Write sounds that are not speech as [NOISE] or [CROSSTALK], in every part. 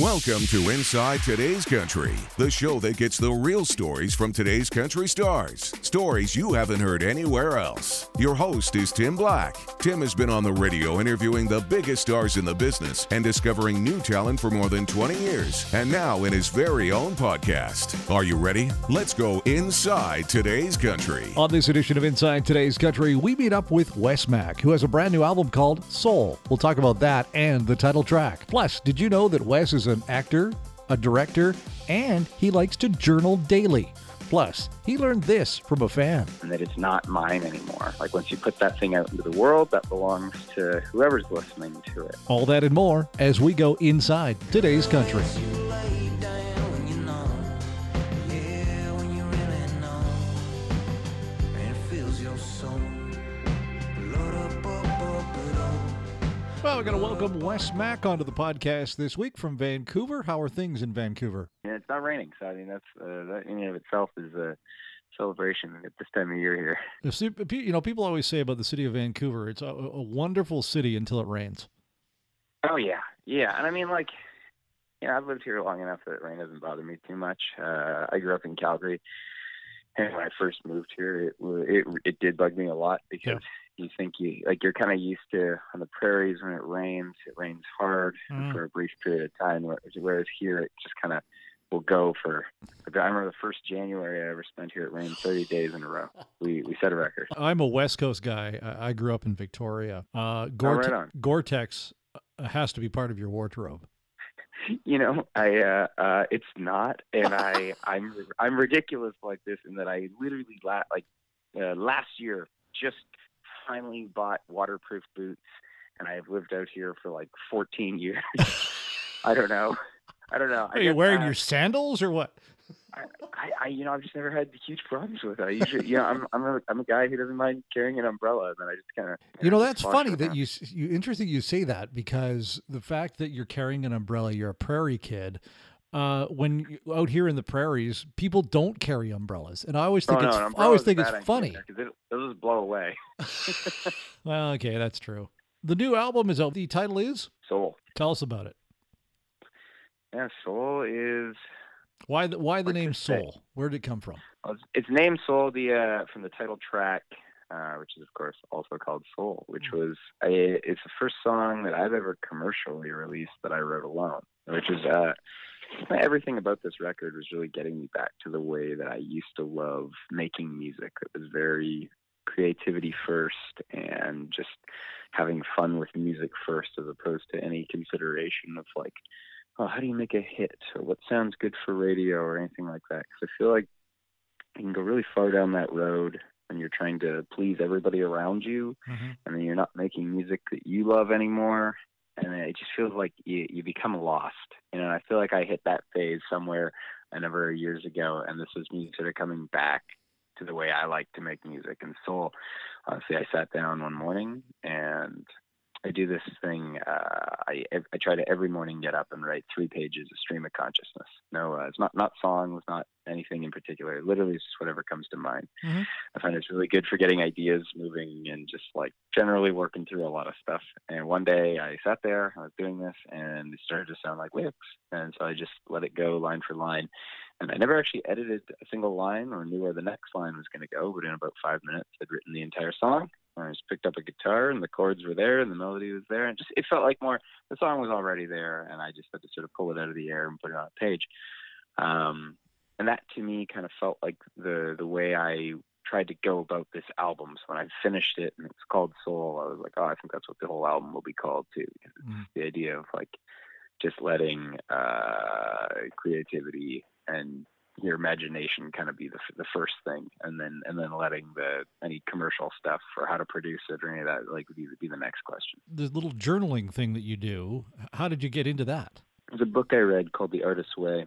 Welcome to Inside Today's Country, the show that gets the real stories from today's country stars. Stories you haven't heard anywhere else. Your host is Tim Black. Tim has been on the radio interviewing the biggest stars in the business and discovering new talent for more than 20 years, and now in his very own podcast. Are you ready? Let's go inside today's country. On this edition of Inside Today's Country, we meet up with Wes Mack, who has a brand new album called Soul. We'll talk about that and the title track. Plus, did you know that Wes is an actor, a director, and he likes to journal daily? Plus, he learned this from a fan. and that it's not mine anymore. Like once you put that thing out into the world, that belongs to whoever's listening to it. All that and more as we go inside today's country. We're going to welcome Wes Mack onto the podcast this week from Vancouver. How are things in Vancouver? Yeah, it's not raining, so I mean that's uh, that in and of itself is a celebration at this time of year here. [LAUGHS] You know, people always say about the city of Vancouver, it's a, a wonderful city until it rains. Oh yeah, yeah, and I mean like, you know, I've lived here long enough that rain doesn't bother me too much. Uh, I grew up in Calgary, and when I first moved here, it it it did bug me a lot because. You think you like you're kind of used to on the prairies when it rains, it rains hard Mm. for a brief period of time. Whereas here, it just kind of will go for. I remember the first January I ever spent here. It rained 30 days in a row. We we set a record. I'm a West Coast guy. I, I grew up in Victoria. Uh, Gore- right on. Gore-Tex uh, has to be part of your wardrobe. [LAUGHS] You know, I uh, uh, it's not, and I [LAUGHS] I'm I'm ridiculous like this in that I literally la- like uh, last year just finally bought waterproof boots, and I have lived out here for like 14 years. [LAUGHS] I don't know. I don't know. I Are you guess, wearing uh, your sandals or what? I, I, you know, I've just never had huge problems with it. I usually, you know, I'm, I'm a, I'm a guy who doesn't mind carrying an umbrella, and then I just kind of, You know, that's funny that you you interesting you say that because the fact that you're carrying an umbrella, you're a prairie kid. Uh, when you, out here in the prairies, people don't carry umbrellas, and I always think oh, it's no, I always think it's funny. because it, just blow away. [LAUGHS] [LAUGHS] Well, okay, that's true. The new album is out. The title is. Soul, Tell us about it. yeah, soul is Why the why the name say? Soul? Where did it come from? Well, it's, it's named Soul the uh, from the title track, uh, which is of course also called Soul, which Hmm. was a, it's the first song that I've ever commercially released that I wrote alone. Which is uh, [LAUGHS] everything about this record was really getting me back to the way that I used to love making music. It was very creativity first and just having fun with music first, as opposed to any consideration of like oh, how do you make a hit or what sounds good for radio or anything like that? Because I feel like you can go really far down that road when you're trying to please everybody around you, Mhm. and then you're not making music that you love anymore, and it just feels like you, you become lost. You know, and I feel like I hit that phase somewhere a number of years ago, and this is me sort of coming back to the way I like to make music. And so, honestly, I sat down one morning and I do this thing. Uh, I I try to every morning get up and write three pages of stream of consciousness. No, uh, it's not not songs, not anything in particular. Literally, it's just whatever comes to mind. Mhm. I find it's really good for getting ideas moving and just like generally working through a lot of stuff. And one day I sat there, I was doing this, and it started to sound like lyrics. And so I just let it go line for line. And I never actually edited a single line or knew where the next line was going to go. But in about five minutes, I'd written the entire song. I just picked up a guitar, and the chords were there, and the melody was there, and just it felt like more. The song was already there, and I just had to sort of pull it out of the air and put it on a page. Um, and that to me kind of felt like the the way I tried to go about this album. So when I finished it and it's called Soul, I was like, oh, I think that's what the whole album will be called too. Mm. the idea of like just letting uh, creativity and your imagination kind of be the the first thing, and then and then letting the any commercial stuff for how to produce it or any of that like be be the next question. The little journaling thing that you do. How did you get into that? There's a book I read called The Artist's Way.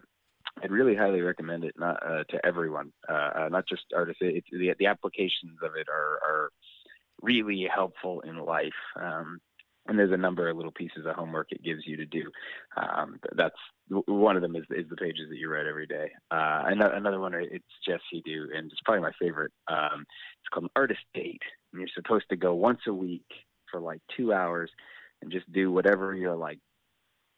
I'd really highly recommend it, not uh, to everyone, uh, uh, not just artists. It, the the applications of it are are really helpful in life. Um, and there's a number of little pieces of homework it gives you to do. Um, that's one of them is, is the pages that you write every day. Uh, another, another one it suggests you do, and it's probably my favorite. Um, it's called an artist date, and you're supposed to go once a week for like two hours and just do whatever you're like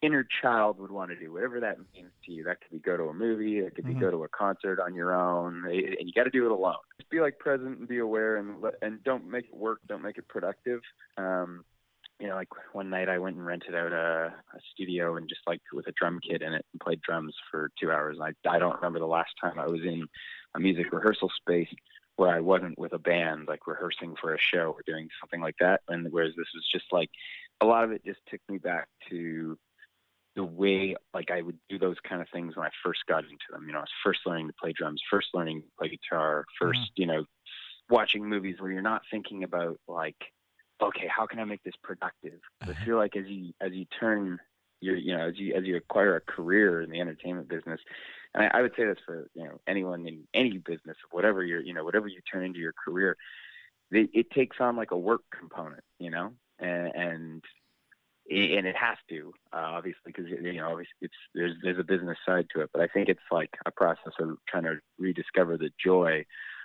inner child would want to do, whatever that means to you. That could be go to a movie, it could be Mhm. go to a concert on your own, and you got to do it alone. Just be like present and be aware, and let- and don't make it work, don't make it productive. Um, you know, like one night I went and rented out a, a studio and just like with a drum kit in it and played drums for two hours. And I I don't remember the last time I was in a music rehearsal space where I wasn't with a band, like rehearsing for a show or doing something like that. And whereas this was just like a lot of it just took me back to the way like I would do those kind of things when I first got into them. You know, I was first learning to play drums, first learning to play guitar, mm-hmm. 1st you know, watching movies where you're not thinking about like, okay, how can I make this productive? I feel like as you as you turn your you know, as you as you acquire a career in the entertainment business, and I, I would say this for, you know, anyone in any business of whatever you're you know, whatever you turn into your career, it, it takes on like a work component, you know? And and and it has to uh, obviously because you know obviously it's there's there's a business side to it but i think it's like a process of trying to rediscover the joy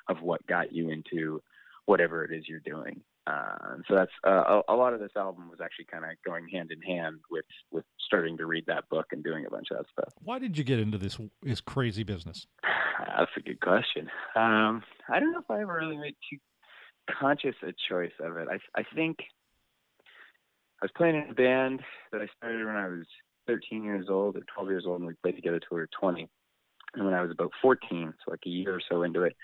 of what got you into whatever it is you're doing uh, so that's uh, a, a lot of this album was actually kind of going hand in hand with with starting to read that book and doing a bunch of that stuff Why did you get into this this crazy business? [SIGHS] that's a good question um i don't know if i ever really made too conscious a choice of it i i think I was playing in a band that I started when I was 13 years old or 12 years old, and we played together till we were 20. And when I was about 14, so like a year or so into it,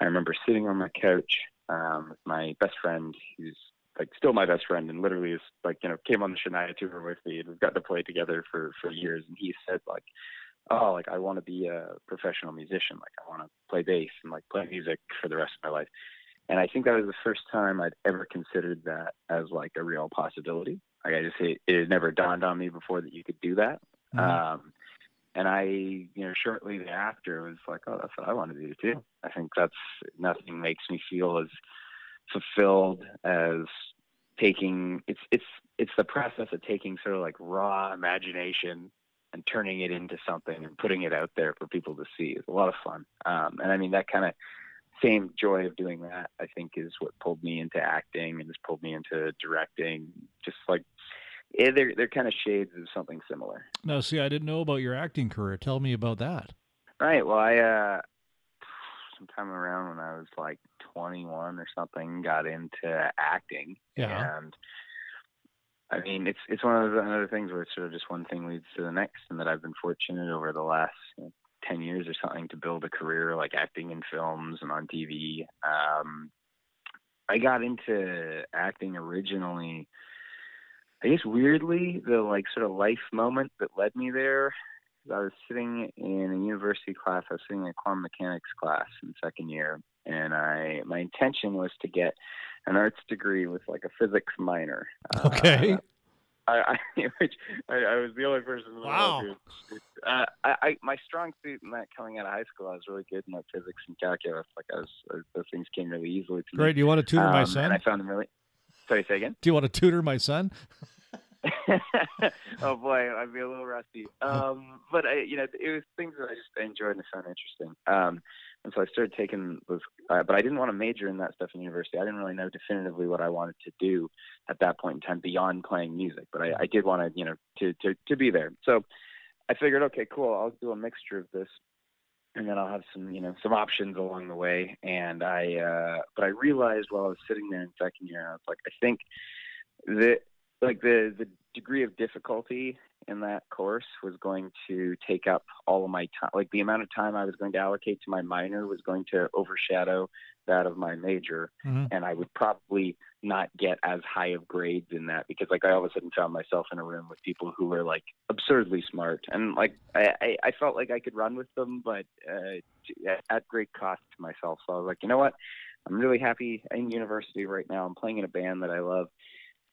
I remember sitting on my couch um, with my best friend, who's like still my best friend, and literally is like you know came on the Shania tour with me, and we've got to play together for for years. And he said like, "Oh, like I want to be a professional musician. Like I want to play bass and like play music for the rest of my life." And I think that was the first time I'd ever considered that as like a real possibility. Like I just it, it had never dawned on me before that you could do that. Mhm. Um, and I, you know, shortly thereafter was like, oh, that's what I want to do too. I think that's nothing makes me feel as fulfilled as taking it's it's it's the process of taking sort of like raw imagination and turning it into something and putting it out there for people to see. It's a lot of fun. Um, and I mean that kind of same joy of doing that I think is what pulled me into acting and has pulled me into directing. Just like yeah, they're they're kind of shades of something similar. Now, see, I didn't know about your acting career. Tell me about that. Right. Well, I uh, sometime around when I was like 21 or something, got into acting. Yeah. And I mean, it's it's one of those other things where it's sort of just one thing leads to the next, and that I've been fortunate over the last you know, 10 years or something to build a career like acting in films and on TV. Um, I got into acting originally. I guess weirdly, the like sort of life moment that led me there I was sitting in a university class. I was sitting in a quantum mechanics class in second year, and I my intention was to get an arts degree with like a physics minor. Uh, Okay. [LAUGHS] I, I [LAUGHS] which I, I was the only person in the Wow. world who. Uh, I, I my strong suit in that coming out of high school, I was really good in like physics and calculus. Like I was, uh, those things came really easily to me. Great. Do you want to tutor my Um, son? And I found them really. Sorry, say again. Do you want to tutor my son? [LAUGHS] [LAUGHS] oh boy, I'd be a little rusty. Um, but I, you know, it was things that I just enjoyed and found interesting. Um, and so I started taking uh, but I didn't want to major in that stuff in university. I didn't really know definitively what I wanted to do at that point in time beyond playing music. But I, I did want to, you know, to, to to be there. So I figured, okay, cool, I'll do a mixture of this. And then I'll have some, you know, some options along the way. And I, uh, but I realized while I was sitting there in second year, I was like, I think that like the the degree of difficulty in that course was going to take up all of my time like the amount of time i was going to allocate to my minor was going to overshadow that of my major. Mhm. and i would probably not get as high of grades in that because like i all of a sudden found myself in a room with people who were like absurdly smart. And like i i, I felt like i could run with them but uh at great cost to myself. So i was like you know what? I'm really happy in university right now. I'm playing in a band that i love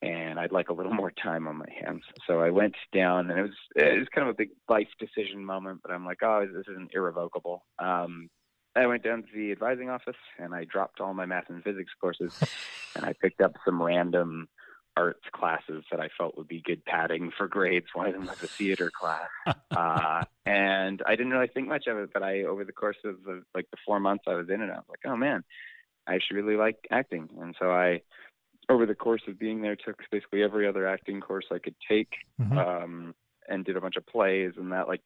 and I'd like a little [LAUGHS] more time on my hands. So I went down, and it was it was kind of a big life decision moment. But I'm like, oh, this isn't irrevocable. Um, I went down to the advising office, and I dropped all my math and physics courses, [LAUGHS] and I picked up some random arts classes that I felt would be good padding for grades. One of them was a theater class, [LAUGHS] uh, and I didn't really think much of it. But I, over the course of the, like the four months I was in it, I was like, oh man, I should really like acting. And so I over the course of being there took basically every other acting course I could take Mhm. um, and did a bunch of plays and that like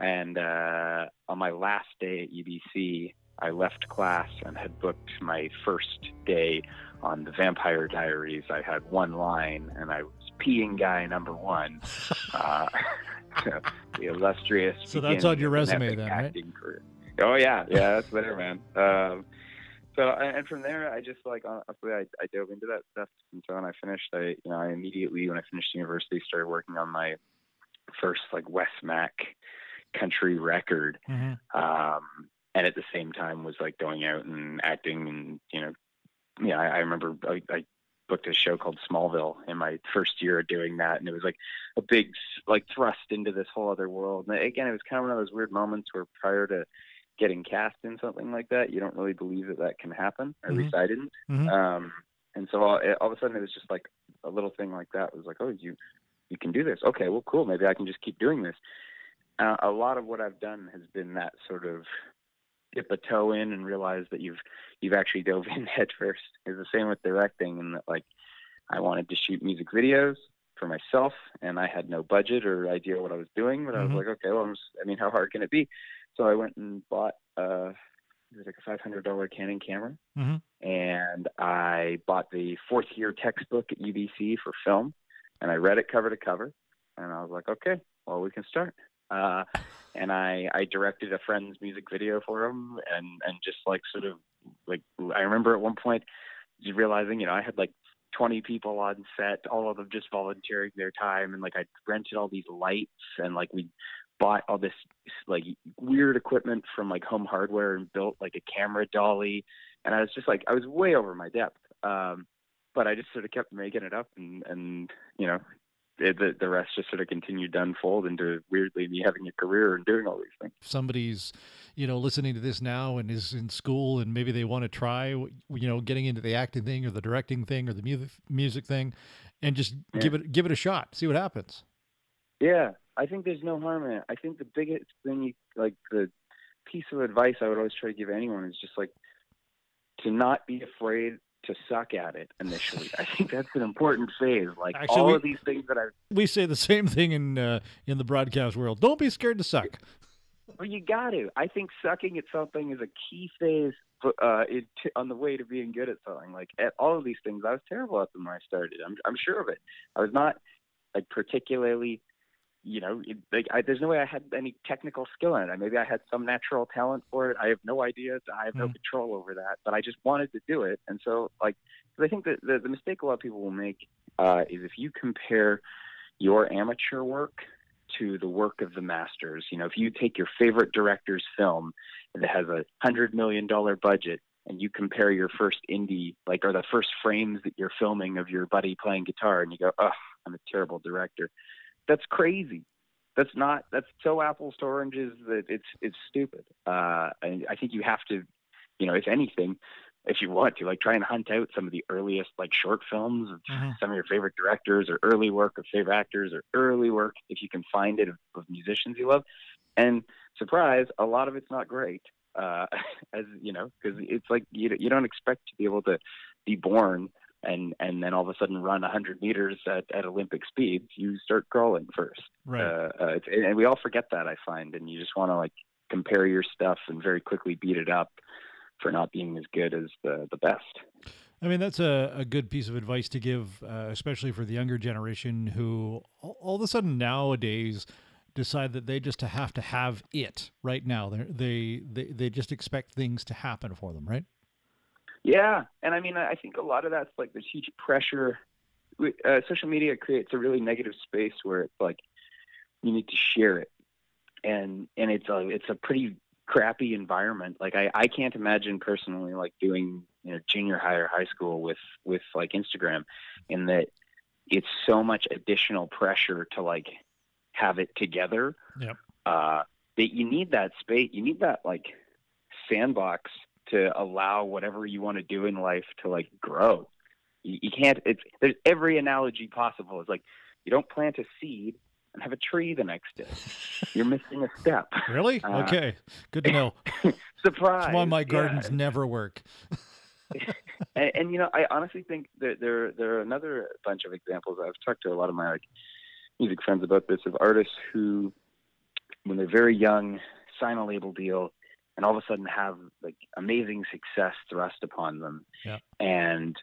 and uh, on my last day at UBC, I left class and had booked my first day on the Vampire Diaries. I had one line, and I was peeing guy number one. [LAUGHS] uh, [LAUGHS] the illustrious. So that's on your resume then, right? Career. Oh yeah, yeah, that's there, man. Um, so and from there, I just like honestly, I, I dove into that stuff, and so when I finished, I you know I immediately when I finished university started working on my first like Wes Mack country record. Mm-hmm. Um, and at the same time was like going out and acting and, you know, yeah, I, I remember I, I booked a show called Smallville in my first year of doing that, and it was like a big like thrust into this whole other world. And again, it was kind of one of those weird moments where prior to getting cast in something like that, you don't really believe that that can happen. At mm-hmm. least I didn't. Mm-hmm. Um, and so all, all, of a sudden, it was just like a little thing like that. It was like, oh, you you can do this. Okay, well, cool. Maybe I can just keep doing this uh, a lot of what I've done has been that sort of dip a toe in and realize that you've you've actually dove in [LAUGHS] head first. It's the same with directing, and that like I wanted to shoot music videos for myself, and I had no budget or idea what I was doing, but mm-hmm. I was mm-hmm. like, okay, well, I'm just, I mean, how hard can it be? So I went and bought uh, it was like a five hundred dollar Canon camera, mm-hmm. and I bought the fourth year textbook at UBC for film, and I read it cover to cover, and I was like, okay, well, we can start. Uh, and I I directed a friend's music video for him, and and just like sort of like I remember at one point just realizing you know I had like 20 people on set, all of them just volunteering their time, and like I rented all these lights, and like we bought all this like weird equipment from like home hardware and built like a camera dolly, and I was just like I was way over my depth. Um, but I just sort of kept making it up and and you know it, the, the rest just sort of continued to unfold into weirdly me having a career and doing all these things. Somebody's, you know, listening to this now and is in school and maybe they want to try, you know, getting into the acting thing or the directing thing or the music music thing, and just yeah. give it give it a shot, see what happens. Yeah, I think there's no harm in it. I think the biggest thing, you, like the piece of advice I would always try to give anyone is just like to not be afraid to suck at it initially. I think that's an important phase. Like Actually, all we, of these things that I we say the same thing in uh, in the broadcast world. Don't be scared to suck. Well, you got to. I think sucking at something is a key phase uh, it, on the way to being good at something. Like at all of these things, I was terrible at them when I started. I'm I'm sure of it. I was not like particularly you know, like I, there's no way I had any technical skill in it. Maybe I had some natural talent for it. I have no idea. I have no mm. control over that. But I just wanted to do it, and so like, I think that the, the mistake a lot of people will make uh, is if you compare your amateur work to the work of the masters. You know, if you take your favorite director's film that has a hundred million dollar budget and you compare your first indie, like, or the first frames that you're filming of your buddy playing guitar, and you go, "Oh, I'm a terrible director." That's crazy. That's not that's so apples to oranges that it's it's stupid. Uh, I, I think you have to, you know, if anything, if you want to, like try and hunt out some of the earliest like short films of mm-hmm. some of your favorite directors or early work of favorite actors or early work if you can find it of, of musicians you love. And surprise, a lot of it's not great. Uh, [LAUGHS] as you know, because it's like you you don't expect to be able to be born and and then all of a sudden run 100 meters at, at Olympic speeds, you start crawling first. Right. Uh, uh, and we all forget that I find, and you just want to like compare your stuff and very quickly beat it up for not being as good as the the best. I mean, that's a, a good piece of advice to give, uh, especially for the younger generation who all, of a sudden nowadays decide that they just have to have it right now. They're, they they they just expect things to happen for them, right? Yeah, and I mean, I think a lot of that's like the huge pressure. Uh, social media creates a really negative space where it's like you need to share it, and and it's a it's a pretty crappy environment. Like I I can't imagine personally like doing you know junior high or high school with with like Instagram, in that it's so much additional pressure to like have it together. Yep. Uh, that you need that space. You need that like sandbox to allow whatever you want to do in life to like grow. You, you can't. It's there's every analogy possible. It's like you don't plant a seed and have a tree the next day. [LAUGHS] You're missing a step. Really? Uh, okay. Good to know. [LAUGHS] surprise. That's why my gardens yeah. never work. [LAUGHS] and, and, you know, I honestly think that there there are another bunch of examples. I've talked to a lot of my like music friends about this of artists who, when they're very young, sign a label deal, and all of a sudden have like amazing success thrust upon them. Yeah. And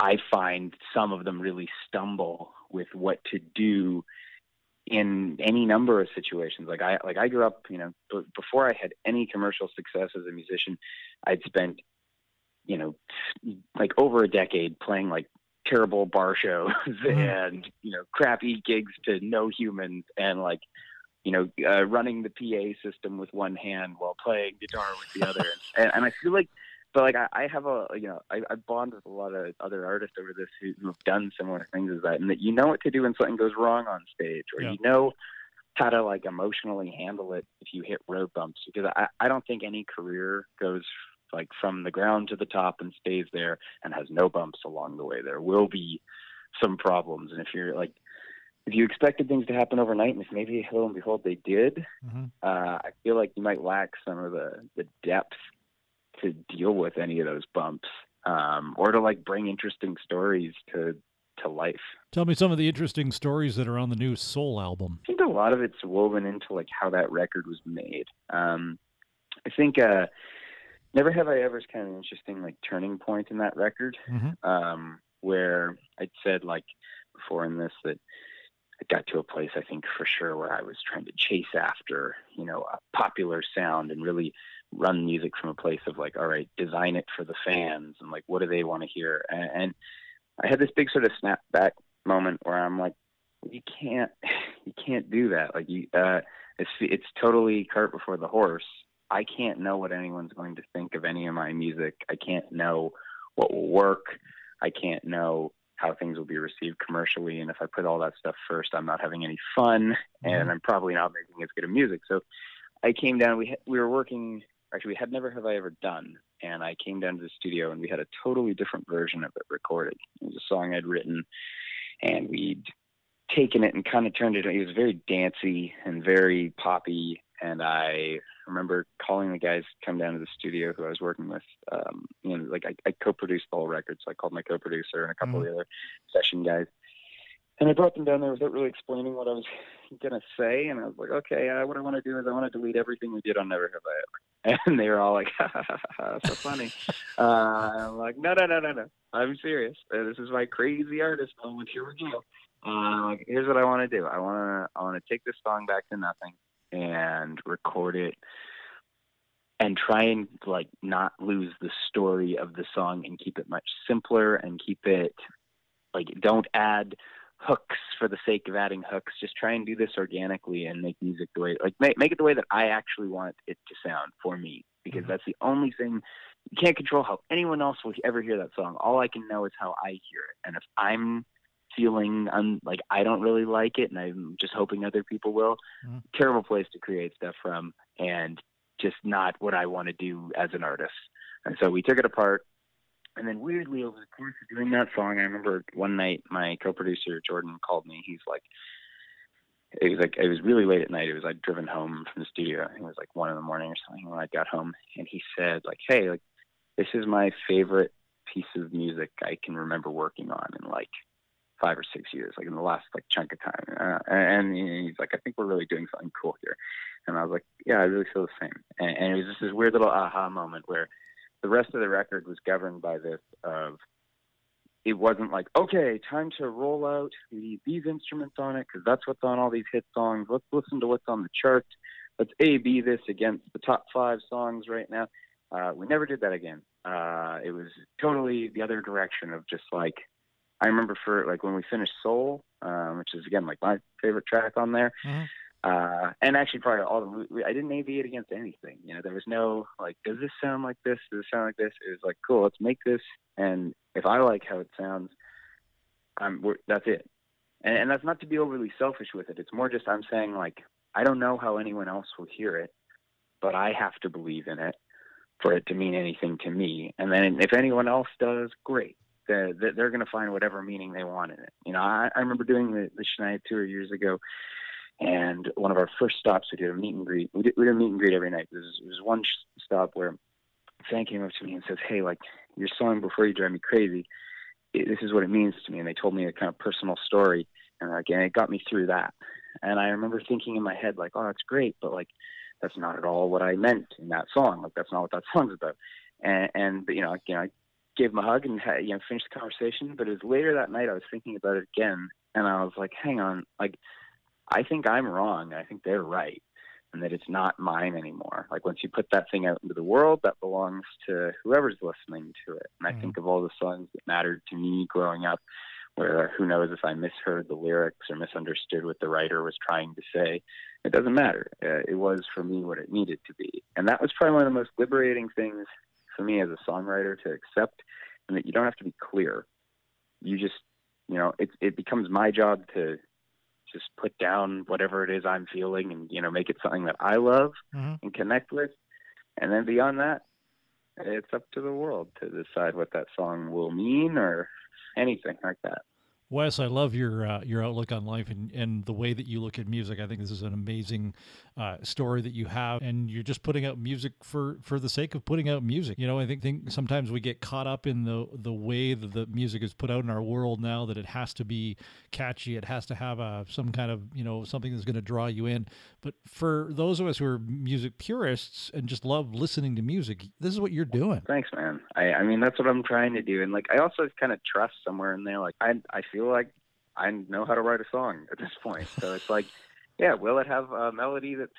I find some of them really stumble with what to do in any number of situations. Like I like I grew up, you know, b- before I had any commercial success as a musician, I'd spent, you know, like over a decade playing like terrible bar shows Mhm. and you know crappy gigs to no humans and like you know uh, running the PA system with one hand while playing guitar with the other [LAUGHS] and, and I feel like but like I, I have a you know I, I bond with a lot of other artists over this who, who have done similar things as that and that you know what to do when something goes wrong on stage or Yeah. you know how to like emotionally handle it if you hit road bumps because I, I don't think any career goes like from the ground to the top and stays there and has no bumps along the way there will be some problems and if you're like if you expected things to happen overnight and if maybe lo and behold they did hmm uh, I feel like you might lack some of the, the depth to deal with any of those bumps, um, or to like bring interesting stories to to life. Tell me some of the interesting stories that are on the new Soul album. I think a lot of it's woven into like how that record was made. Um, I think uh, Never Have I Ever is kind of an interesting like turning point in that record, hmm um, where I'd said like before in this that Got to a place I think for sure where I was trying to chase after you know a popular sound and really run music from a place of like all right design it for the fans and like what do they want to hear? And, and I had this big sort of snap back moment where I'm like you can't [LAUGHS] you can't do that. Like you uh it's it's totally cart before the horse. I can't know what anyone's going to think of any of my music. I can't know what will work. I can't know how things will be received commercially and if I put all that stuff first I'm not having any fun mm-hmm. and I'm probably not making as good of music. So I came down we ha- we were working actually we had never have I ever done and I came down to the studio and we had a totally different version of it recorded. It was a song I'd written and we'd taken it and kind of turned it it was very dancey and very poppy and I remember calling the guys to come down to the studio who I was working with. Um, you know, like I, I co-produced the whole record, so I called my co-producer and a couple of the other session guys, and I brought them down there without really explaining what I was [LAUGHS] gonna say. And I was like, okay, uh, what I want to do is I want to delete everything we did on Never Have I Ever. And they were all like, ha, ha, ha, ha, so funny. uh, I'm like, no, no, no, no, no. I'm serious. Uh, this is my crazy artist moment. Here we go. Uh, like, here's what I want to do. I want to, I want to take this song back to nothing and record it and try and like not lose the story of the song and keep it much simpler and keep it like don't add hooks for the sake of adding hooks. Just try and do this organically and make music the way like make, make it the way that i actually want it to sound for me because Mhm. that's the only thing you can't control how anyone else will ever hear that song. All i can know is how i hear it. And if i'm feeling un, like i don't really like it and i'm just hoping other people will Mhm. terrible place to create stuff from and just not what I want to do as an artist. And so we took it apart. And then weirdly, over the course of doing that song, I remember one night my co-producer Jordan called me. He's like, it was like it was really late at night. It was I'd driven home from the studio. I it was like one in the morning or something when I got home. And he said like, hey, like this is my favorite piece of music I can remember working on in like five or six years, like in the last like chunk of time. Uh, and he's like, I think we're really doing something cool here. And I was like, yeah, I really feel the same. And, and it was just this weird little aha moment where the rest of the record was governed by this of it wasn't like, okay, time to roll out these instruments on it because that's what's on all these hit songs. Let's listen to what's on the chart. Let's A B this against the top five songs right now. Uh, we never did that again. Uh, it was totally the other direction of just like, I remember for like when we finished Soul, um, which is again like my favorite track on there. Mhm. Uh, and actually, probably all the I didn't A B it against anything. You know, there was no like, does this sound like this? Does this sound like this? It was like, cool, let's make this. And if I like how it sounds, I'm we're, that's it. And, and that's not to be overly selfish with it. It's more just I'm saying like I don't know how anyone else will hear it, but I have to believe in it for it to mean anything to me. And then if anyone else does, great. They're, they're going to find whatever meaning they want in it. You know, I, I remember doing the, the Shania tour years ago, and one of our first stops, we did a meet and greet. We did, we did a meet and greet every night. There was, was one stop where Fan came up to me and says, "Hey, like your song "Before You Drive Me Crazy," it, this is what it means to me." And they told me a kind of personal story. and like and it got me through that. And I remember thinking in my head like, oh, that's great, but like that's not at all what I meant in that song. Like that's not what that song's about. And, and you know, you know, I gave him a hug and you know finished the conversation. But it was later that night I was thinking about it again, and I was like, hang on, like I think I'm wrong. I think they're right and that it's not mine anymore. Like once you put that thing out into the world, that belongs to whoever's listening to it. And I mm-hmm. think of all the songs that mattered to me growing up, where who knows if I misheard the lyrics or misunderstood what the writer was trying to say. It doesn't matter. Uh, it was for me what it needed to be, and that was probably one of the most liberating things for me as a songwriter to accept, and that you don't have to be clear. You just, you know, it it becomes my job to just put down whatever it is I'm feeling and you know make it something that I love mm-hmm. and connect with, and then beyond that, it's up to the world to decide what that song will mean or anything like that. Wes, I love your uh, your outlook on life and, and the way that you look at music. I think this is an amazing uh, story that you have, and you're just putting out music for, for the sake of putting out music. You know, I think, think sometimes we get caught up in the the way that the music is put out in our world now that it has to be catchy, it has to have a some kind of you know something that's going to draw you in. But for those of us who are music purists and just love listening to music, this is what you're doing. Thanks, man. I I mean that's what I'm trying to do, and like I also kind of trust somewhere in there. Like I I feel feel like I know how to write a song at this point. So it's like, yeah, will it have a melody that's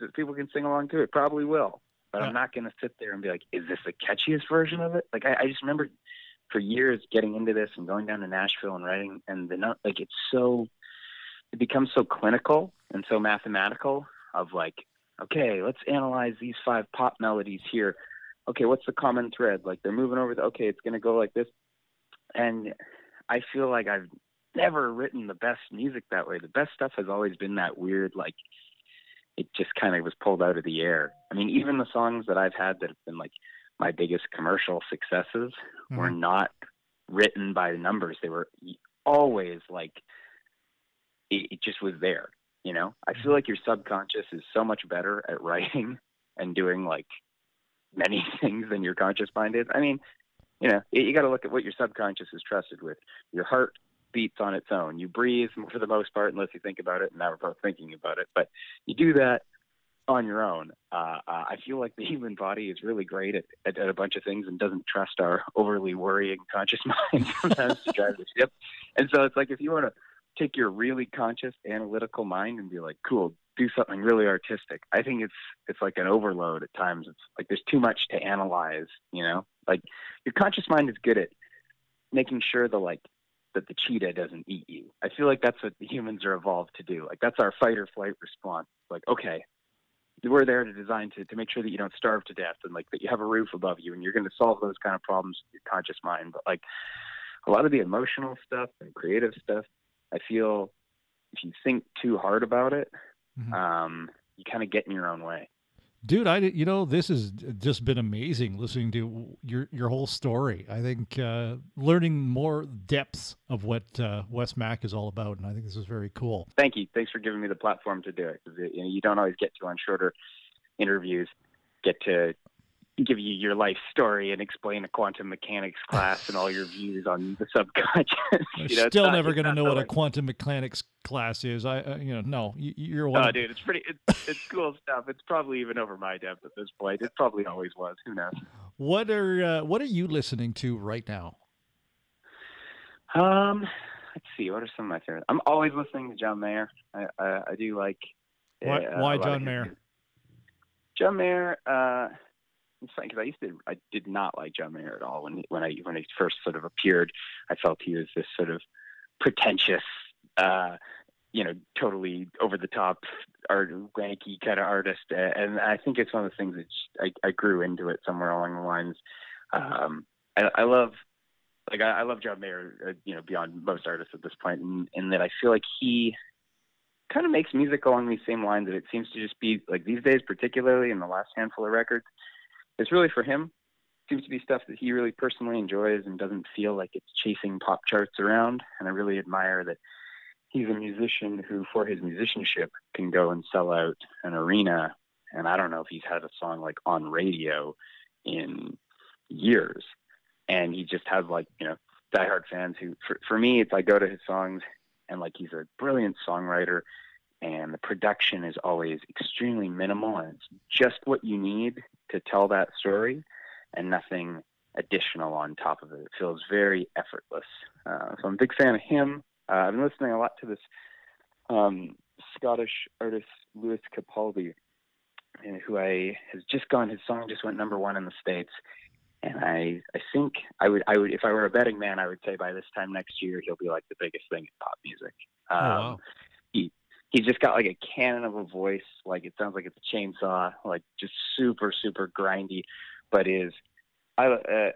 that people can sing along to? It probably will. But yeah. I'm uh. not going to sit there and be like, is this the catchiest version of it? Like I, I just remember for years getting into this and going down to Nashville and writing, and the like it's so it becomes so clinical and so mathematical of like, okay, let's analyze these five pop melodies here. Okay, what's the common thread? Like they're moving over the okay, it's going to go like this, and I feel like I've never written the best music that way. The best stuff has always been that weird, like it just kind of was pulled out of the air. I mean, even the songs that I've had that have been like my biggest commercial successes mm-hmm. were not written by the numbers. They were always like it, it just was there. You know, I feel mm-hmm. like your subconscious is so much better at writing [LAUGHS] and doing like many [LAUGHS] things than your conscious mind is. I mean, you know, you got to look at what your subconscious is trusted with. Your heart beats on its own. You breathe for the most part, unless you think about it. And now we're both thinking about it, but you do that on your own. Uh, uh, I feel like the [LAUGHS] human body is really great at, at, at, a bunch of things and doesn't trust our overly worrying conscious [LAUGHS] mind sometimes to drive the [LAUGHS] ship. And so it's like if you want to take your really conscious analytical mind and be like, cool, do something really artistic. I think it's it's like an overload at times. It's like there's too much to analyze, you know? Like your conscious mind is good at making sure the like that the cheetah doesn't eat you. I feel like that's what humans are evolved to do. Like that's our fight or flight response. Like, okay, we're there to design to, to make sure that you don't starve to death and like that you have a roof above you and you're going to solve those kind of problems with your conscious mind. But like a lot of the emotional stuff and creative stuff, I feel if you think too hard about it, mm-hmm. um, you kind of get in your own way. Dude, I you know this has just been amazing listening to your your whole story. I think uh, learning more depths of what uh, Wes Mack is all about, and I think this is very cool. Thank you. Thanks for giving me the platform to do it. You, know, you don't always get to on shorter interviews get to give you your life story and explain a quantum mechanics class and all your views on the subconscious. [LAUGHS] You know, still not, never going to know what a quantum mechanics class is. I, uh, you know, no, you, are one. Oh, dude, it's pretty. It's, it's cool stuff. It's probably even over my depth at this point. It probably always was. Who knows? What are uh, What are you listening to right now? Um, let's see. What are some of my favorites? I'm always listening to John Mayer. I I, I do like. Why, uh, why John Mayer? John Mayer. Uh, because I used to I did not like John Mayer at all when he, when I when he first sort of appeared. I felt he was this sort of pretentious, uh, you know, totally over the top, art wanky kind of artist, and I think it's one of the things that I, I grew into it somewhere along the lines. Um, I, I love like I, I love John Mayer, uh, you know, beyond most artists at this point, and, and that I feel like he kind of makes music along these same lines. That it seems to just be like these days, particularly in the last handful of records, it's really for him. Seems to be stuff that he really personally enjoys and doesn't feel like it's chasing pop charts around. And I really admire that he's a musician who, for his musicianship, can go and sell out an arena. And I don't know if he's had a song like on radio in years. And he just has like, you know, diehard fans who, for, for me, it's I go to his songs and like he's a brilliant songwriter and the production is always extremely minimal and it's just what you need to tell that story and nothing additional on top of it. It feels very effortless. Uh, so I'm a big fan of him. Uh, I've been listening a lot to this um, Scottish artist Lewis Capaldi, who I has just gone. His song just went number one in the states, and I I think I would I would if I were a betting man, I would say by this time next year he'll be like the biggest thing in pop music. Um, oh, wow. He he's just got like a cannon of a voice. Like it sounds like it's a chainsaw. Like just super super grindy, but is I uh,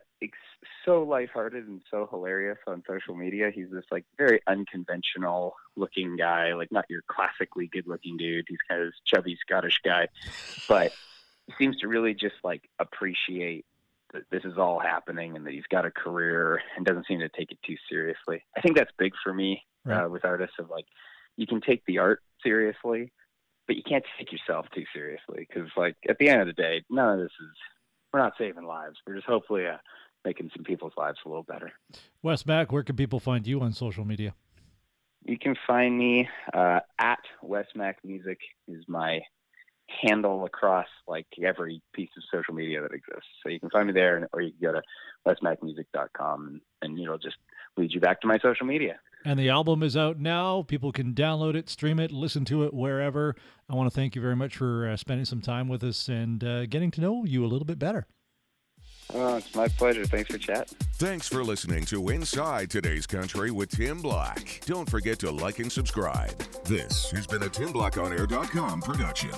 so lighthearted and so hilarious on social media. He's this like very unconventional looking guy, like not your classically good looking dude. He's kind of this chubby Scottish guy, but he seems to really just like appreciate that this is all happening and that he's got a career and doesn't seem to take it too seriously. I think that's big for me right. uh, with artists of like you can take the art seriously, but you can't take yourself too seriously because like at the end of the day, none of this is we're not saving lives. We're just hopefully uh, making some people's lives a little better. Wes Mack, where can people find you on social media? You can find me uh, at Wes Mack Music is my handle across like every piece of social media that exists. So you can find me there, or you can go to wesmackmusic.com, and, and it'll just lead you back to my social media. And the album is out now. People can download it, stream it, listen to it wherever. I want to thank you very much for uh, spending some time with us and uh, getting to know you a little bit better. Oh, it's my pleasure. Thanks for chatting. Thanks for listening to Inside Today's Country with Tim Black. Don't forget to like and subscribe. This has been a TimBlackOnAir.com production.